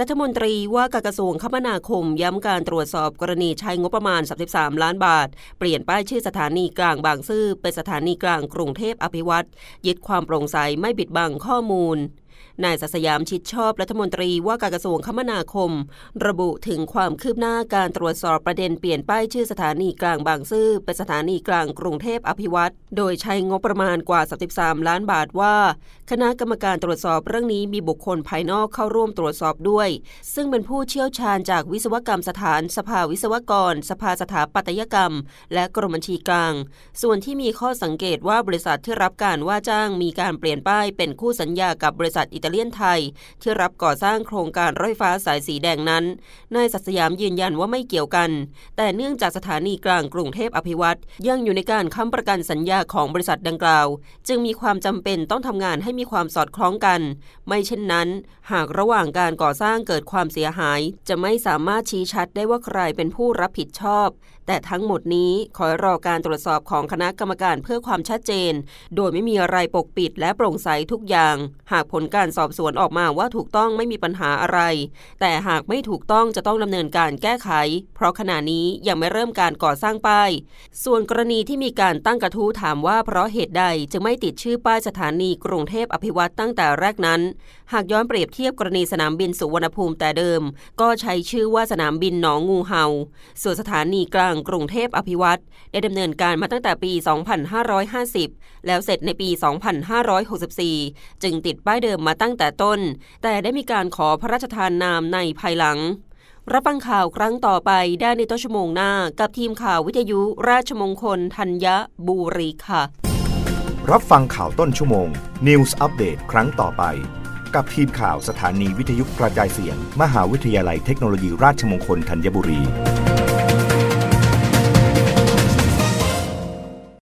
รัฐมนตรีว่าการกระทรวงคมนาคม ย้ำการตรวจสอบกรณีใช้งบประมาณ 33 ล้านบาท เปลี่ยนป้ายชื่อสถานีกลางบางซื่อเป็นสถานีกลางกรุงเทพอภิวัตยึดความโปร่งใสไม่บิดบังข้อมูล นายสัสยามชิดชอบรัฐมนตรีว่าการกระทรวงคมนาคม ระบุถึงความคืบหน้าการตรวจสอบประเด็นเปลี่ยนป้ายชื่อสถานีกลางบางซื่อเป็นสถานีกลางกรุงเทพอภิวัตโดยใช้งบประมาณกว่า 33 ล้านบาทว่า คณะกรรมการตรวจสอบเรื่องนี้มีบุคคลภายนอกเข้าร่วมตรวจสอบด้วย ซึ่งเป็นผู้เชี่ยวชาญจากวิศวกรรมสถาน สภาวิศวกร สภาสถาปัตยกรรม และกรมบัญชีกลาง ส่วนที่มีข้อสังเกตว่าบริษัทที่รับการว่าจ้างมีการเปลี่ยนป้ายเป็นคู่สัญญากับบริษัทอิตาเลียนไทย ที่รับก่อสร้างโครงการรถไฟฟ้าสายสีแดงนั้น นายศักสยามยืนยันว่าไม่เกี่ยวกัน แต่เนื่องจากสถานีกลางกรุงเทพอภิวัตยังอยู่ในการค้ำประกันสัญญาของบริษัทดังกล่าว จึงมีความจำเป็นต้องทำงานให้มีความสอดคล้องกัน ไม่เช่นนั้น หากระหว่างการก่อสร้างเกิดความเสียหาย จะไม่สามารถชี้ชัดได้ว่าใครเป็นผู้รับผิดชอบ แต่ทั้งหมดนี้ขอรอการตรวจสอบของคณะกรรมการเพื่อความชัดเจน โดยไม่มีอะไรปกปิดและโปร่งใสทุกอย่าง หากผลการสอบสวนออกมาว่าถูกต้องไม่มีปัญหาอะไร แต่หากไม่ถูกต้องจะต้องดำเนินการแก้ไข เพราะขณะนี้ยังไม่เริ่มการก่อสร้างป้าย ส่วนกรณีที่มีการตั้งกระทู้ถามว่าเพราะเหตุใดจึงไม่ติดชื่อป้ายสถานีกรุงเทพอภิวัตตั้งแต่แรกนั้น หากย้อนเปรียบเทียบกรณีสนามบินสุวรรณภูมิแต่เดิม ก็ใช้ชื่อว่าสนามบินหนองงูเห่าส่วนสถานีกลางกรุงเทพอภิวัตได้ดำเนินการมาตั้งแต่ปี 2550 แล้วเสร็จในปี 2564 จึงติดป้ายเดิมมาตั้งแต่ต้น แต่ได้มีการขอพระราชทานนามในภายหลัง รับฟังข่าวครั้งต่อไปได้ในต้นชั่วโมงหน้า กับทีมข่าววิทยุราชมงคลธัญบุรีค่ะ รับฟังข่าวต้นชั่วโมง News อัปเดตครั้งต่อไป กับทีมข่าวสถานีวิทยุกระจายเสียง มหาวิทยาลัยเทคโนโลยีราชมงคลธัญบุรี